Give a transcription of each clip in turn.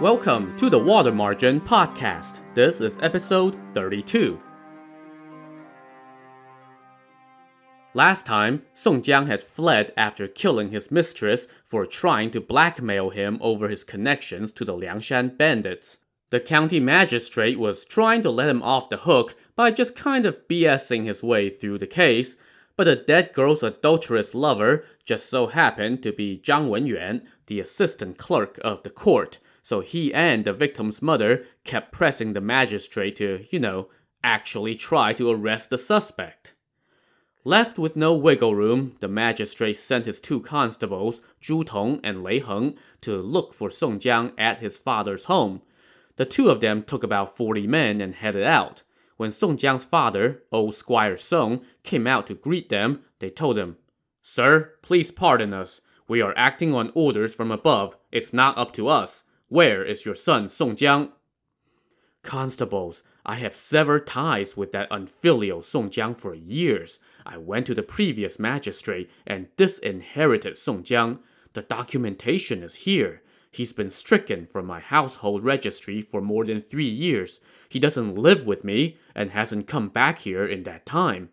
Welcome to the Water Margin Podcast. This is episode 32. Last time, Song Jiang had fled after killing his mistress for trying to blackmail him over his connections to the Liangshan bandits. The county magistrate was trying to let him off the hook by just kind of BSing his way through the case, but the dead girl's adulterous lover just so happened to be Zhang Wenyuan, the assistant clerk of the court, so he and the victim's mother kept pressing the magistrate to, you know, actually try to arrest the suspect. Left with no wiggle room, the magistrate sent his two constables, Zhu Tong and Lei Heng, to look for Song Jiang at his father's home. The two of them took about 40 men and headed out. When Song Jiang's father, old Squire Song, came out to greet them, they told him, Sir, please pardon us. We are acting on orders from above. It's not up to us. Where is your son Song Jiang? Constables, I have severed ties with that unfilial Song Jiang for years. I went to the previous magistrate and disinherited Song Jiang. The documentation is here. He's been stricken from my household registry for more than three years. He doesn't live with me and hasn't come back here in that time.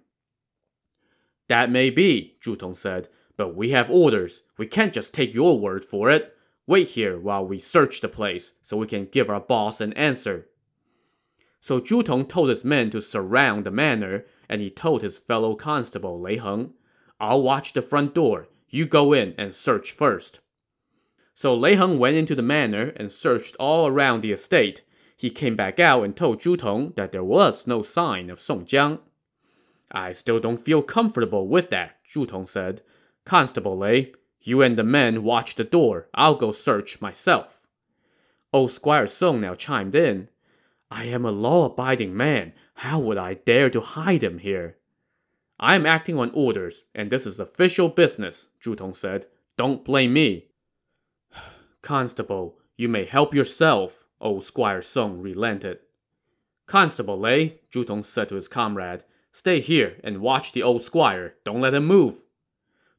That may be, Zhu Tong said, but we have orders. We can't just take your word for it. Wait here while we search the place so we can give our boss an answer. So Zhu Tong told his men to surround the manor, and he told his fellow constable Lei Heng, I'll watch the front door. You go in and search first. So Lei Heng went into the manor and searched all around the estate. He came back out and told Zhu Tong that there was no sign of Song Jiang. I still don't feel comfortable with that, Zhu Tong said. Constable Lei, you and the men watch the door. I'll go search myself. Old Squire Song now chimed in. I am a law abiding man. How would I dare to hide him here? I am acting on orders, and this is official business, Zhu Tong said. Don't blame me. Constable, you may help yourself, old Squire Song relented. Constable Lei, Zhu Tong said to his comrade, stay here and watch the old squire. Don't let him move.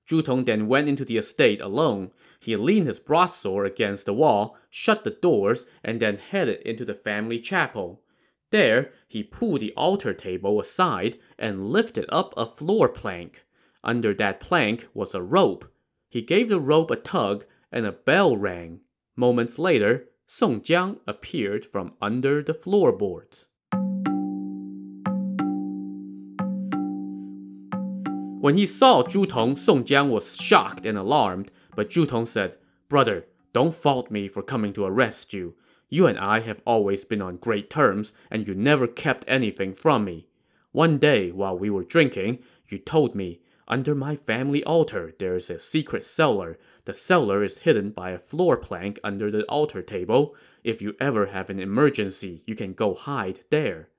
Zhu Tong then went into the estate alone. He leaned his broadsword against the wall, shut the doors, and then headed into the family chapel. There, he pulled the altar table aside and lifted up a floor plank. Under that plank was a rope. He gave the rope a tug, and a bell rang. Moments later, Song Jiang appeared from under the floorboards. When he saw Zhu Tong, Song Jiang was shocked and alarmed, but Zhu Tong said, Brother, don't fault me for coming to arrest you. You and I have always been on great terms, and you never kept anything from me. One day, while we were drinking, you told me, under my family altar there is a secret cellar. The cellar is hidden by a floor plank under the altar table. If you ever have an emergency, you can go hide there.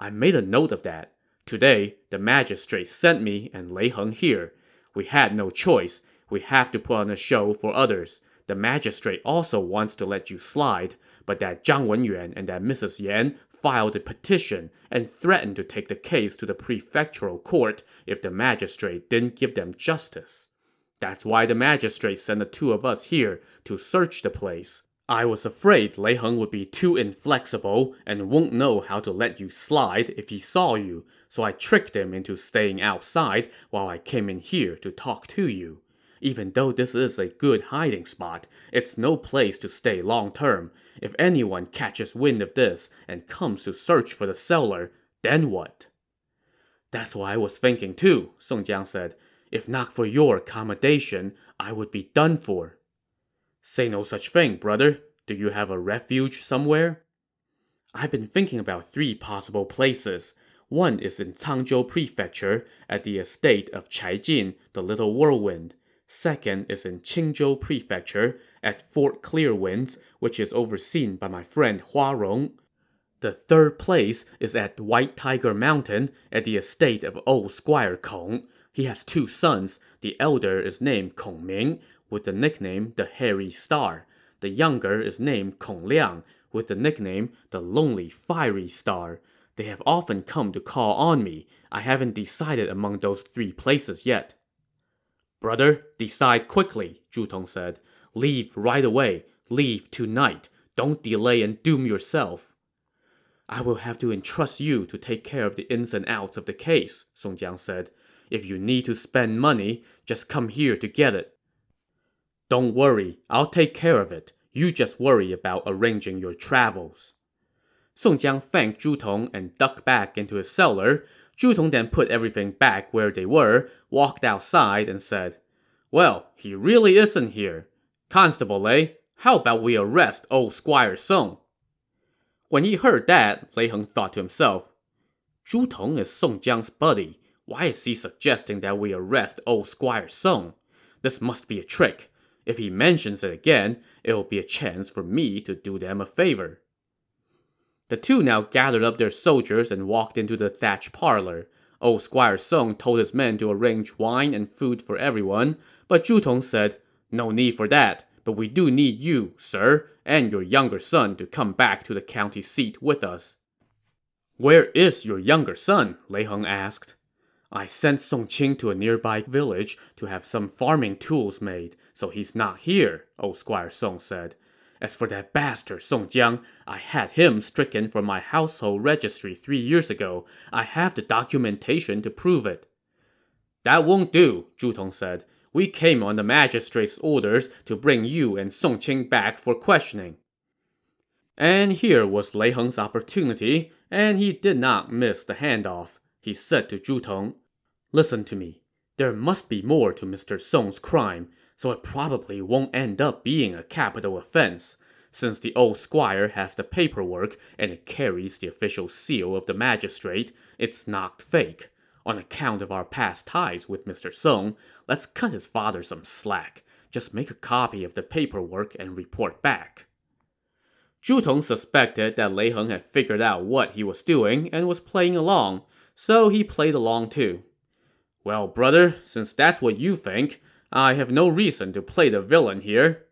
I made a note of that. Today, the magistrate sent me and Lei Heng here. We had no choice. We have to put on a show for others. The magistrate also wants to let you slide, but that Zhang Wenyuan and that Mrs. Yan filed a petition and threatened to take the case to the prefectural court if the magistrate didn't give them justice. That's why the magistrate sent the two of us here to search the place. I was afraid Lei Heng would be too inflexible and won't know how to let you slide if he saw you, so I tricked him into staying outside while I came in here to talk to you. Even though this is a good hiding spot, it's no place to stay long term. If anyone catches wind of this and comes to search for the cellar, then what? That's what I was thinking too, Song Jiang said. If not for your accommodation, I would be done for. Say no such thing, brother. Do you have a refuge somewhere? I've been thinking about three possible places. One is in Cangzhou Prefecture at the estate of Chai Jin, the Little Whirlwind. Second is in Qingzhou Prefecture at Fort Clearwinds, which is overseen by my friend Hua Rong. The third place is at White Tiger Mountain at the estate of old Squire Kong. He has two sons. The elder is named Kong Ming, with the nickname the Hairy Star. The younger is named Kong Liang, with the nickname the Lonely Fiery Star. They have often come to call on me. I haven't decided among those three places yet. Brother, decide quickly, Zhu Tong said. Leave right away. Leave tonight. Don't delay and doom yourself. I will have to entrust you to take care of the ins and outs of the case, Song Jiang said. If you need to spend money, just come here to get it. Don't worry, I'll take care of it. You just worry about arranging your travels. Song Jiang thanked Zhu Tong and ducked back into his cellar. Zhu Tong then put everything back where they were, walked outside, and said, Well, he really isn't here. Constable Lei, how about we arrest old Squire Song? When he heard that, Lei Heng thought to himself, Zhu Tong is Song Jiang's buddy. Why is he suggesting that we arrest old Squire Song? This must be a trick. If he mentions it again, it will be a chance for me to do them a favor. The two now gathered up their soldiers and walked into the thatched parlor. Old Squire Song told his men to arrange wine and food for everyone, but Zhu Tong said, No need for that, but we do need you, sir, and your younger son to come back to the county seat with us. Where is your younger son? Lei Heng asked. I sent Song Qing to a nearby village to have some farming tools made, so he's not here, old Squire Song said. As for that bastard Song Jiang, I had him stricken from my household registry three years ago. I have the documentation to prove it. That won't do, Zhu Tong said. We came on the magistrate's orders to bring you and Song Qing back for questioning. And here was Lei Heng's opportunity, and he did not miss the handoff. He said to Zhu Tong, Listen to me. There must be more to Mr. Song's crime, so it probably won't end up being a capital offense. Since the old squire has the paperwork and it carries the official seal of the magistrate, it's not fake. On account of our past ties with Mr. Song, let's cut his father some slack. Just make a copy of the paperwork and report back. Zhu Tong suspected that Lei Heng had figured out what he was doing and was playing along, so he played along too. Well, brother, since that's what you think, I have no reason to play the villain here.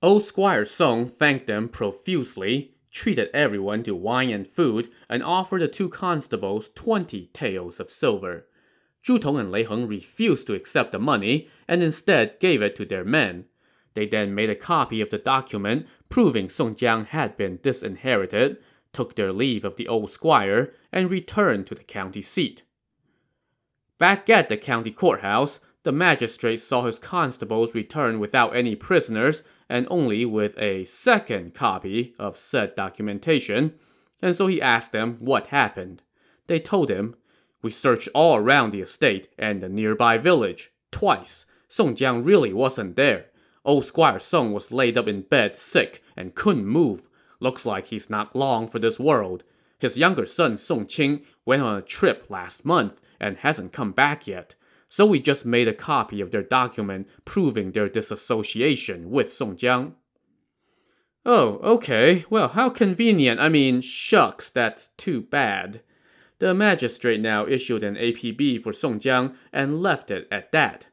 Old Squire Song thanked them profusely, treated everyone to wine and food, and offered the two constables twenty taels of silver. Zhu Tong and Lei Heng refused to accept the money and instead gave it to their men. They then made a copy of the document proving Song Jiang had been disinherited, took their leave of the old squire, and returned to the county seat. Back at the county courthouse, the magistrate saw his constables return without any prisoners and only with a second copy of said documentation, and so he asked them what happened. They told him, We searched all around the estate and the nearby village, twice. Song Jiang really wasn't there. Old Squire Song was laid up in bed sick and couldn't move. Looks like he's not long for this world. His younger son Song Qing went on a trip last month and hasn't come back yet. So we just made a copy of their document proving their disassociation with Song Jiang. Oh, okay. Well, how convenient. I mean, shucks, that's too bad. The magistrate now issued an APB for Song Jiang and left it at that.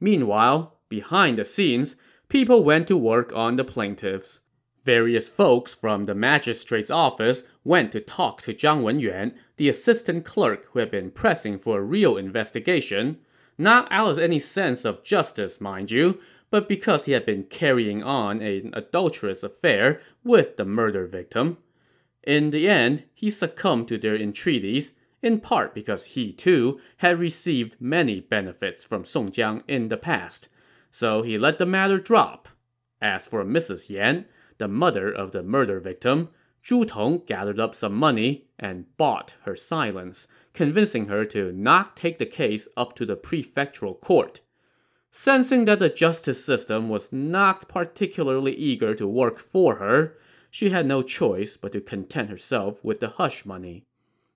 Meanwhile, behind the scenes, people went to work on the plaintiffs. Various folks from the magistrate's office went to talk to Zhang Wenyuan, the assistant clerk who had been pressing for a real investigation, not out of any sense of justice, mind you, but because he had been carrying on an adulterous affair with the murder victim. In the end, he succumbed to their entreaties, in part because he too had received many benefits from Song Jiang in the past, so he let the matter drop. As for Mrs. Yan, the mother of the murder victim, Zhu Tong gathered up some money and bought her silence, convincing her to not take the case up to the prefectural court. Sensing that the justice system was not particularly eager to work for her, she had no choice but to content herself with the hush money.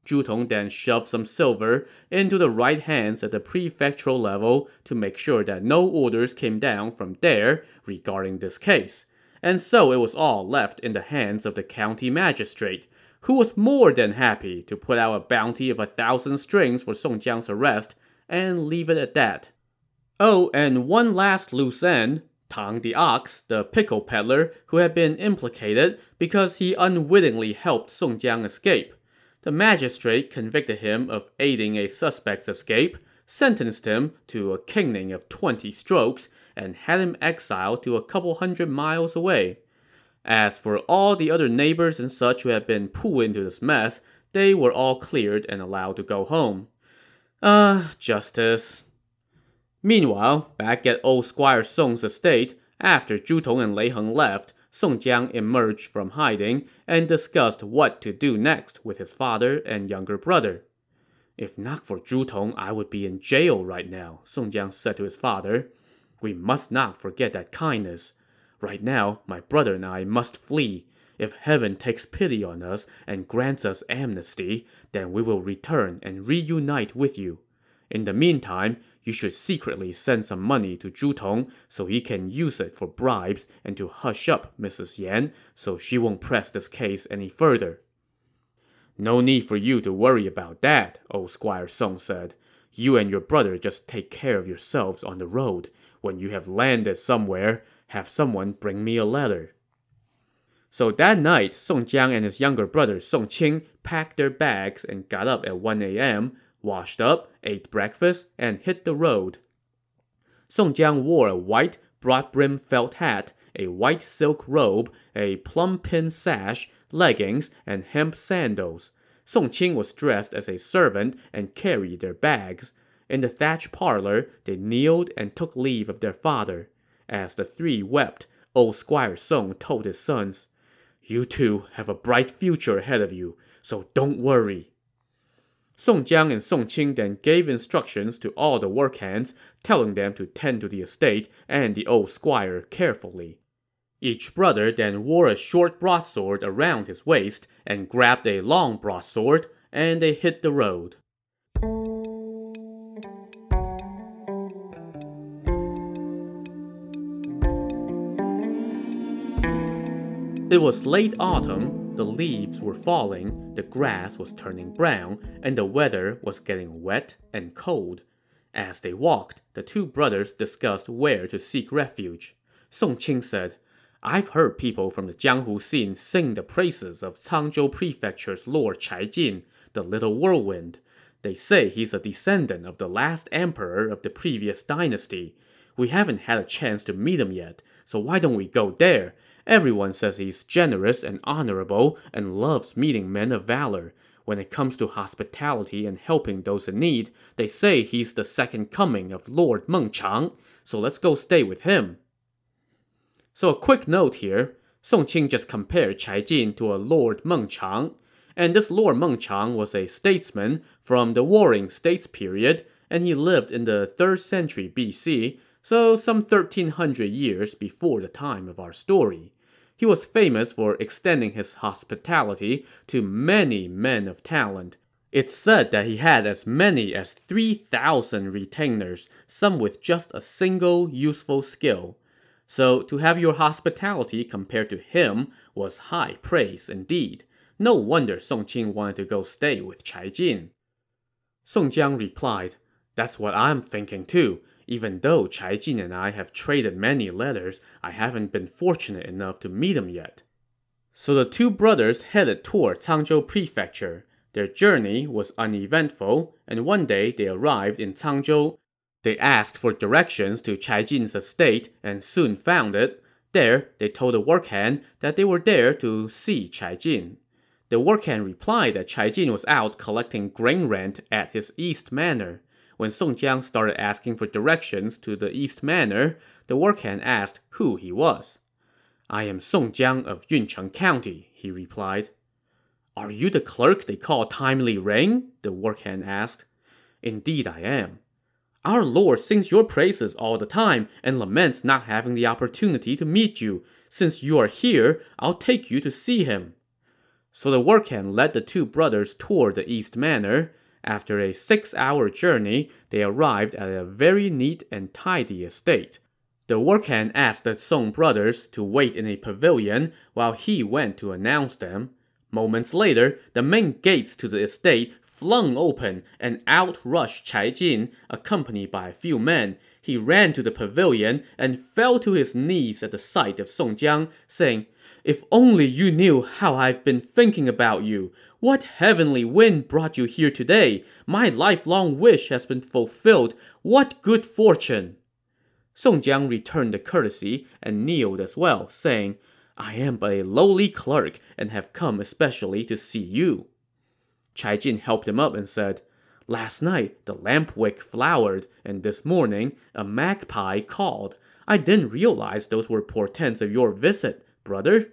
Zhu Tong then shoved some silver into the right hands at the prefectural level to make sure that no orders came down from there regarding this case and so it was all left in the hands of the county magistrate, who was more than happy to put out a bounty of a thousand strings for Song Jiang's arrest and leave it at that. Oh, and one last loose end Tang the Ox, the pickle peddler, who had been implicated because he unwittingly helped Song Jiang escape. The magistrate convicted him of aiding a suspect's escape, sentenced him to a caning of 20 strokes, and had him exiled to a couple hundred miles away. As for all the other neighbors and such who had been pulled into this mess, they were all cleared and allowed to go home. Ah, uh, justice. Meanwhile, back at old Squire Song's estate, after Zhu Tong and Lei Heng left, Song Jiang emerged from hiding and discussed what to do next with his father and younger brother. If not for Zhu Tong, I would be in jail right now, Song Jiang said to his father. We must not forget that kindness. Right now, my brother and I must flee. If heaven takes pity on us and grants us amnesty, then we will return and reunite with you. In the meantime, you should secretly send some money to Zhu Tong so he can use it for bribes and to hush up Mrs. Yan so she won't press this case any further. No need for you to worry about that, old Squire Song said. You and your brother just take care of yourselves on the road. When you have landed somewhere, have someone bring me a letter. So that night, Song Jiang and his younger brother Song Qing packed their bags and got up at 1 a.m., washed up, ate breakfast, and hit the road. Song Jiang wore a white, broad brimmed felt hat, a white silk robe, a plum pin sash, leggings, and hemp sandals. Song Qing was dressed as a servant and carried their bags. In the thatched parlor, they kneeled and took leave of their father. As the three wept, old Squire Song told his sons, You two have a bright future ahead of you, so don't worry. Song Jiang and Song Qing then gave instructions to all the work hands, telling them to tend to the estate and the old squire carefully. Each brother then wore a short broadsword around his waist and grabbed a long broadsword, and they hit the road. It was late autumn, the leaves were falling, the grass was turning brown, and the weather was getting wet and cold. As they walked, the two brothers discussed where to seek refuge. Song Qing said, I've heard people from the Jianghu scene sing the praises of Cangzhou Prefecture's Lord Chai Jin, the Little Whirlwind. They say he's a descendant of the last emperor of the previous dynasty. We haven't had a chance to meet him yet, so why don't we go there Everyone says he's generous and honorable and loves meeting men of valor. When it comes to hospitality and helping those in need, they say he's the second coming of Lord Meng Chang, so let's go stay with him. So a quick note here, Song Qing just compared Chai Jin to a Lord Meng Chang, and this Lord Meng Chang was a statesman from the Warring States period, and he lived in the 3rd century BC, so some 1300 years before the time of our story. He was famous for extending his hospitality to many men of talent. It's said that he had as many as 3,000 retainers, some with just a single useful skill. So, to have your hospitality compared to him was high praise indeed. No wonder Song Qing wanted to go stay with Chai Jin. Song Jiang replied, That's what I'm thinking too. Even though Chai Jin and I have traded many letters, I haven't been fortunate enough to meet him yet. So the two brothers headed toward Cangzhou Prefecture. Their journey was uneventful, and one day they arrived in Cangzhou. They asked for directions to Chai Jin's estate and soon found it. There, they told the workhand that they were there to see Chai Jin. The workhand replied that Chai Jin was out collecting grain rent at his east manor. When Song Jiang started asking for directions to the East Manor, the workhand asked who he was. I am Song Jiang of Yuncheng County, he replied. Are you the clerk they call Timely Rain? the workhand asked. Indeed I am. Our Lord sings your praises all the time and laments not having the opportunity to meet you. Since you are here, I'll take you to see him. So the workhand led the two brothers toward the East Manor. After a six hour journey, they arrived at a very neat and tidy estate. The workhand asked the Song brothers to wait in a pavilion while he went to announce them. Moments later, the main gates to the estate flung open and out rushed Chai Jin, accompanied by a few men. He ran to the pavilion and fell to his knees at the sight of Song Jiang, saying, If only you knew how I've been thinking about you. What heavenly wind brought you here today? My lifelong wish has been fulfilled. What good fortune! Song Jiang returned the courtesy and kneeled as well, saying, I am but a lowly clerk and have come especially to see you. Chai Jin helped him up and said, Last night the lamp wick flowered, and this morning a magpie called. I didn't realize those were portents of your visit, brother.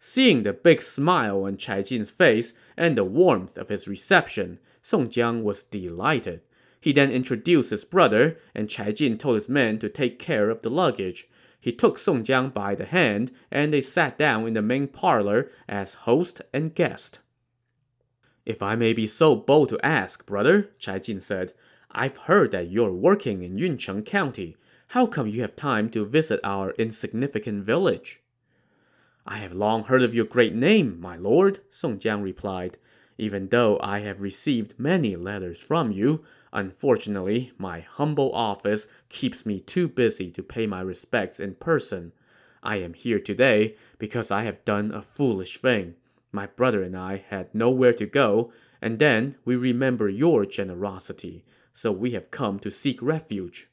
Seeing the big smile on Chai Jin's face and the warmth of his reception, Song Jiang was delighted. He then introduced his brother, and Chai Jin told his men to take care of the luggage. He took Song Jiang by the hand, and they sat down in the main parlor as host and guest. If I may be so bold to ask, brother, Chai Jin said, I've heard that you're working in Yuncheng County. How come you have time to visit our insignificant village? I have long heard of your great name, my lord, Song Jiang replied. Even though I have received many letters from you, unfortunately, my humble office keeps me too busy to pay my respects in person. I am here today because I have done a foolish thing. My brother and I had nowhere to go, and then we remember your generosity, so we have come to seek refuge.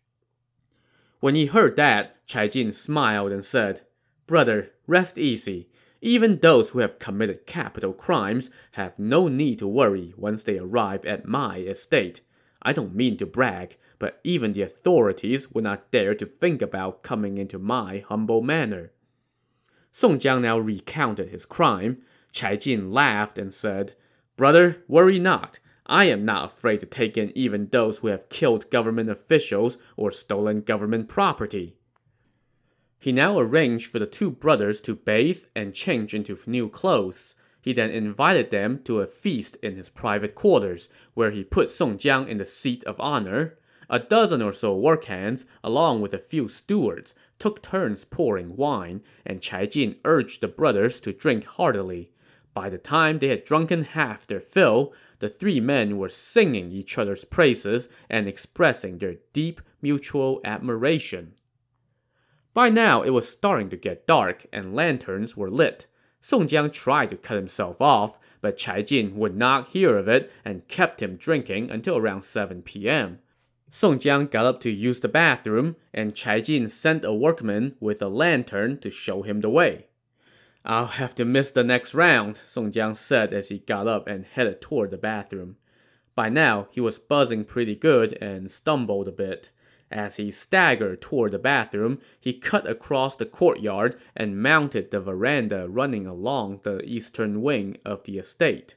When he heard that, Chai Jin smiled and said, Brother, rest easy. Even those who have committed capital crimes have no need to worry once they arrive at my estate. I don't mean to brag, but even the authorities would not dare to think about coming into my humble manor. Song Jiang now recounted his crime. Chai Jin laughed and said, Brother, worry not. I am not afraid to take in even those who have killed government officials or stolen government property. He now arranged for the two brothers to bathe and change into new clothes. He then invited them to a feast in his private quarters, where he put Song Jiang in the seat of honor. A dozen or so work hands, along with a few stewards, took turns pouring wine, and Chai Jin urged the brothers to drink heartily. By the time they had drunken half their fill, the three men were singing each other's praises and expressing their deep mutual admiration. By now, it was starting to get dark and lanterns were lit. Song Jiang tried to cut himself off, but Chai Jin would not hear of it and kept him drinking until around 7 p.m. Song Jiang got up to use the bathroom, and Chai Jin sent a workman with a lantern to show him the way. I'll have to miss the next round, Song Jiang said as he got up and headed toward the bathroom. By now, he was buzzing pretty good and stumbled a bit. As he staggered toward the bathroom, he cut across the courtyard and mounted the veranda running along the eastern wing of the estate.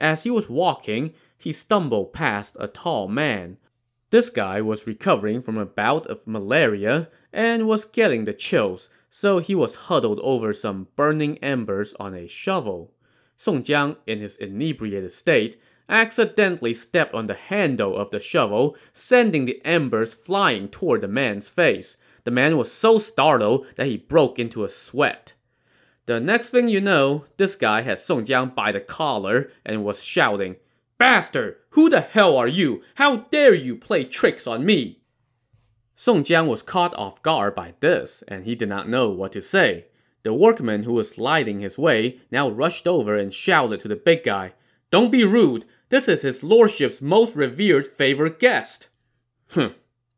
As he was walking, he stumbled past a tall man. This guy was recovering from a bout of malaria and was getting the chills, so he was huddled over some burning embers on a shovel. Song Jiang, in his inebriated state, accidentally stepped on the handle of the shovel, sending the embers flying toward the man's face. The man was so startled that he broke into a sweat. The next thing you know, this guy had Song Jiang by the collar and was shouting, Bastard! Who the hell are you? How dare you play tricks on me? Song Jiang was caught off guard by this, and he did not know what to say. The workman who was lighting his way now rushed over and shouted to the big guy, don't be rude. This is his lordship's most revered favored guest. Hm,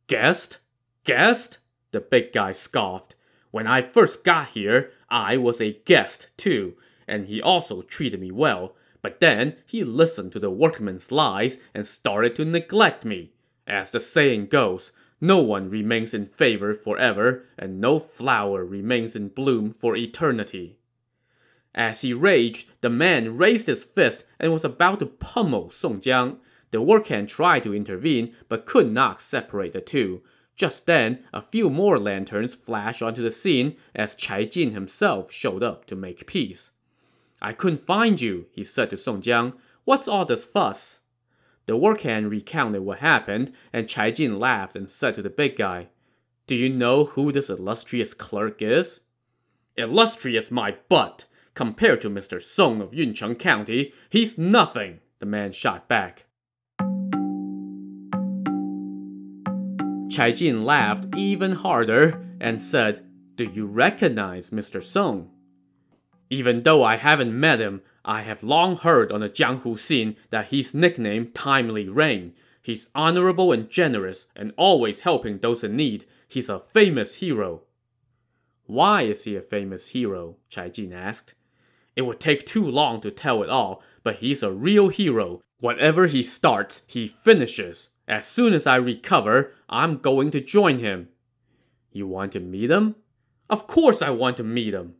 guest? Guest? The big guy scoffed. When I first got here, I was a guest too, and he also treated me well. But then he listened to the workman's lies and started to neglect me. As the saying goes, no one remains in favor forever, and no flower remains in bloom for eternity. As he raged, the man raised his fist and was about to pummel Song Jiang. The workhand tried to intervene, but could not separate the two. Just then, a few more lanterns flashed onto the scene as Chai Jin himself showed up to make peace. I couldn't find you, he said to Song Jiang. What's all this fuss? The workhand recounted what happened, and Chai Jin laughed and said to the big guy, Do you know who this illustrious clerk is? Illustrious my butt! Compared to Mr. Song of Yuncheng County, he's nothing, the man shot back. Chai Jin laughed even harder and said, Do you recognize Mr. Song? Even though I haven't met him, I have long heard on the Jianghu scene that he's nicknamed Timely Rain. He's honorable and generous and always helping those in need. He's a famous hero. Why is he a famous hero? Chai Jin asked. It would take too long to tell it all, but he's a real hero. Whatever he starts, he finishes. As soon as I recover, I'm going to join him. You want to meet him? Of course I want to meet him.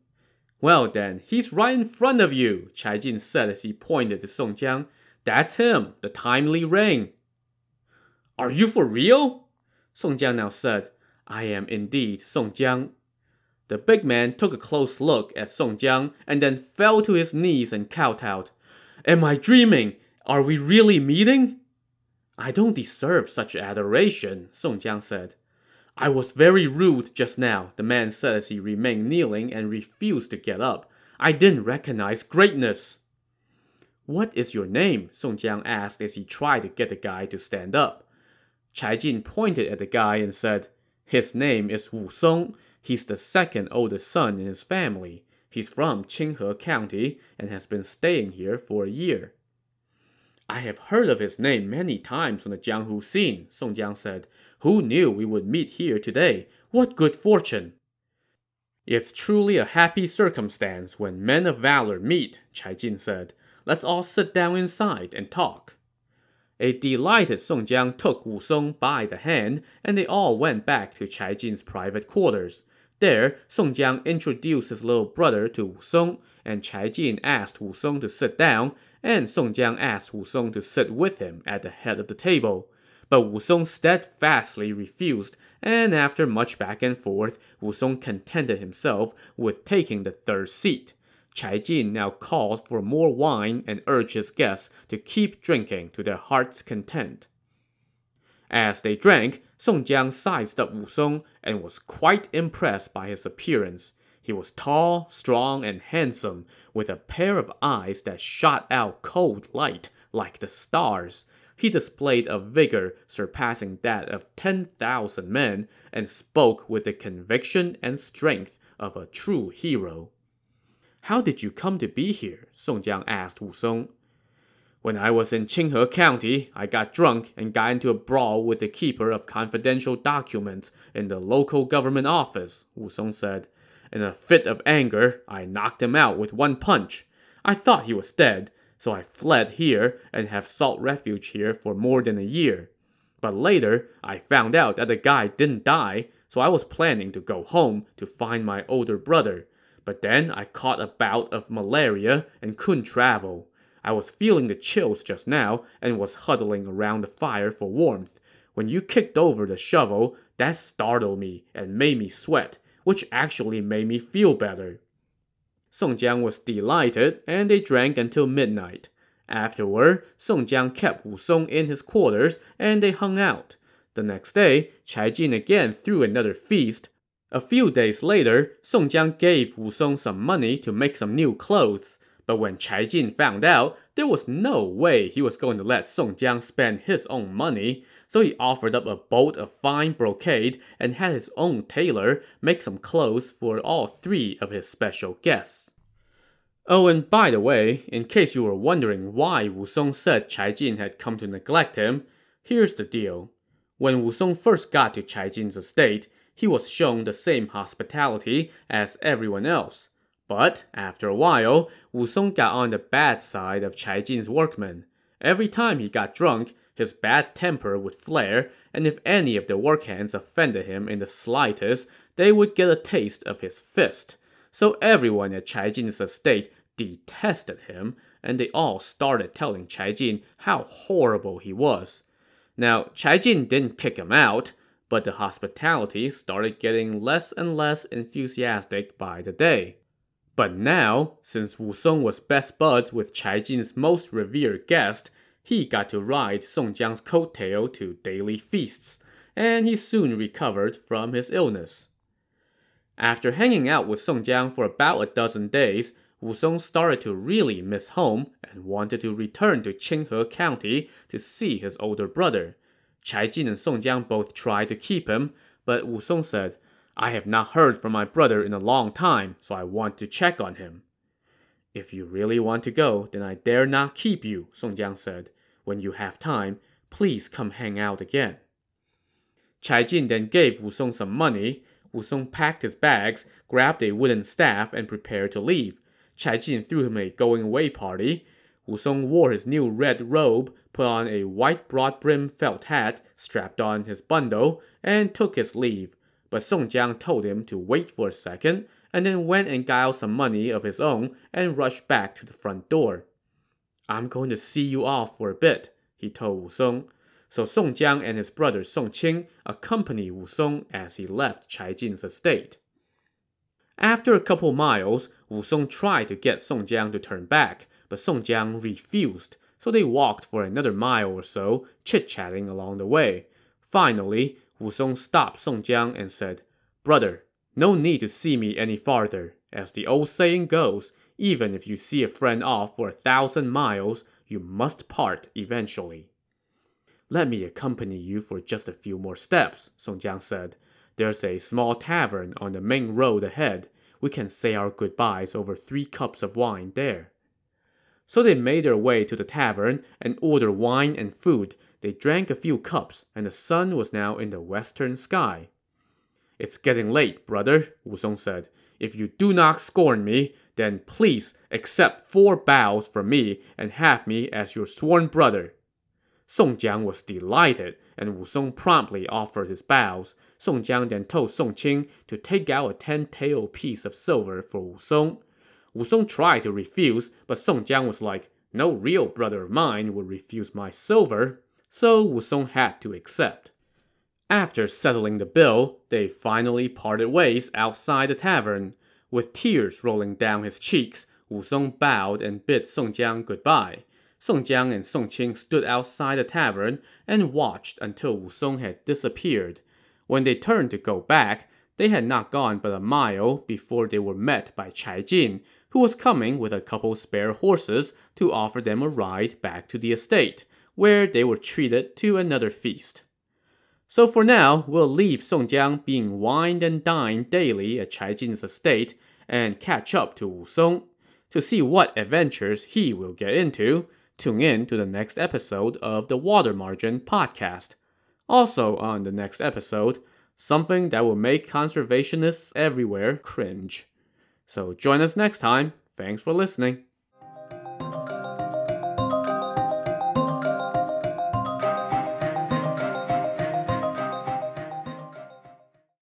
Well then, he's right in front of you, Chai Jin said as he pointed to Song Jiang. That's him, the timely rain. Are you for real? Song Jiang now said, I am indeed Song Jiang. The big man took a close look at Song Jiang and then fell to his knees and kowtowed. Am I dreaming? Are we really meeting? I don't deserve such adoration, Song Jiang said. I was very rude just now, the man said as he remained kneeling and refused to get up. I didn't recognize greatness. What is your name? Song Jiang asked as he tried to get the guy to stand up. Chai Jin pointed at the guy and said, His name is Wu Song. He's the second oldest son in his family. He's from Qinghe County and has been staying here for a year. I have heard of his name many times from the Jianghu scene, Song Jiang said. Who knew we would meet here today? What good fortune! It's truly a happy circumstance when men of valor meet, Chai Jin said. Let's all sit down inside and talk. A delighted Song Jiang took Wu Song by the hand, and they all went back to Chai Jin's private quarters. There, Song Jiang introduced his little brother to Wu Song, and Chai Jin asked Wu Song to sit down, and Song Jiang asked Wu Song to sit with him at the head of the table. But Wu Song steadfastly refused, and after much back and forth, Wu Song contented himself with taking the third seat. Chai Jin now called for more wine and urged his guests to keep drinking to their heart's content. As they drank, Song Jiang sized up Wu Song and was quite impressed by his appearance. He was tall, strong, and handsome, with a pair of eyes that shot out cold light like the stars. He displayed a vigor surpassing that of 10,000 men and spoke with the conviction and strength of a true hero. How did you come to be here? Song Jiang asked Wu Song. When I was in Qinghe County, I got drunk and got into a brawl with the keeper of confidential documents in the local government office, Wu Song said. In a fit of anger, I knocked him out with one punch. I thought he was dead, so I fled here and have sought refuge here for more than a year. But later, I found out that the guy didn't die, so I was planning to go home to find my older brother. But then I caught a bout of malaria and couldn't travel. I was feeling the chills just now and was huddling around the fire for warmth. When you kicked over the shovel, that startled me and made me sweat, which actually made me feel better. Song Jiang was delighted, and they drank until midnight. Afterward, Song Jiang kept Wu Song in his quarters, and they hung out. The next day, Chai Jin again threw another feast. A few days later, Song Jiang gave Wu Song some money to make some new clothes. But when Chai Jin found out, there was no way he was going to let Song Jiang spend his own money, so he offered up a bolt of fine brocade and had his own tailor make some clothes for all three of his special guests. Oh, and by the way, in case you were wondering why Wu Song said Chai Jin had come to neglect him, here's the deal. When Wu Song first got to Chai Jin's estate, he was shown the same hospitality as everyone else. But after a while, Wu Song got on the bad side of Chai Jin's workmen. Every time he got drunk, his bad temper would flare, and if any of the work hands offended him in the slightest, they would get a taste of his fist. So everyone at Chai Jin's estate detested him, and they all started telling Chai Jin how horrible he was. Now, Chai Jin didn't kick him out, but the hospitality started getting less and less enthusiastic by the day. But now, since Wu Song was best buds with Chai Jin's most revered guest, he got to ride Song Jiang's coattail to daily feasts, and he soon recovered from his illness. After hanging out with Song Jiang for about a dozen days, Wu Song started to really miss home and wanted to return to Qinghe County to see his older brother. Chai Jin and Song Jiang both tried to keep him, but Wu Song said, I have not heard from my brother in a long time, so I want to check on him. If you really want to go, then I dare not keep you, Song Jiang said. When you have time, please come hang out again. Chai Jin then gave Wu Song some money. Wu Song packed his bags, grabbed a wooden staff, and prepared to leave. Chai Jin threw him a going away party. Wu Song wore his new red robe, put on a white broad brimmed felt hat, strapped on his bundle, and took his leave. But Song Jiang told him to wait for a second, and then went and got out some money of his own and rushed back to the front door. I'm going to see you off for a bit, he told Wu Song. So Song Jiang and his brother Song Qing accompanied Wu Song as he left Chai Jin's estate. After a couple miles, Wu Song tried to get Song Jiang to turn back, but Song Jiang refused, so they walked for another mile or so, chit-chatting along the way. Finally, Wu Song stopped Song Jiang and said, Brother, no need to see me any farther. As the old saying goes, even if you see a friend off for a thousand miles, you must part eventually. Let me accompany you for just a few more steps, Song Jiang said. There's a small tavern on the main road ahead. We can say our goodbyes over three cups of wine there. So they made their way to the tavern and ordered wine and food. They drank a few cups, and the sun was now in the western sky. It's getting late, brother, Wu Song said. If you do not scorn me, then please accept four bows from me and have me as your sworn brother. Song Jiang was delighted, and Wu Song promptly offered his bows. Song Jiang then told Song Qing to take out a ten-tael piece of silver for Wu Song. Wu Song tried to refuse, but Song Jiang was like, no real brother of mine would refuse my silver. So Wu Song had to accept. After settling the bill, they finally parted ways outside the tavern. With tears rolling down his cheeks, Wu Song bowed and bid Song Jiang goodbye. Song Jiang and Song Qing stood outside the tavern and watched until Wu Song had disappeared. When they turned to go back, they had not gone but a mile before they were met by Chai Jin, who was coming with a couple spare horses to offer them a ride back to the estate, where they were treated to another feast. So for now, we'll leave Song Jiang being wined and dined daily at Chai Jin's estate and catch up to Wu Song. To see what adventures he will get into, tune in to the next episode of the Water Margin podcast. Also, on the next episode, something that will make conservationists everywhere cringe. So join us next time. Thanks for listening.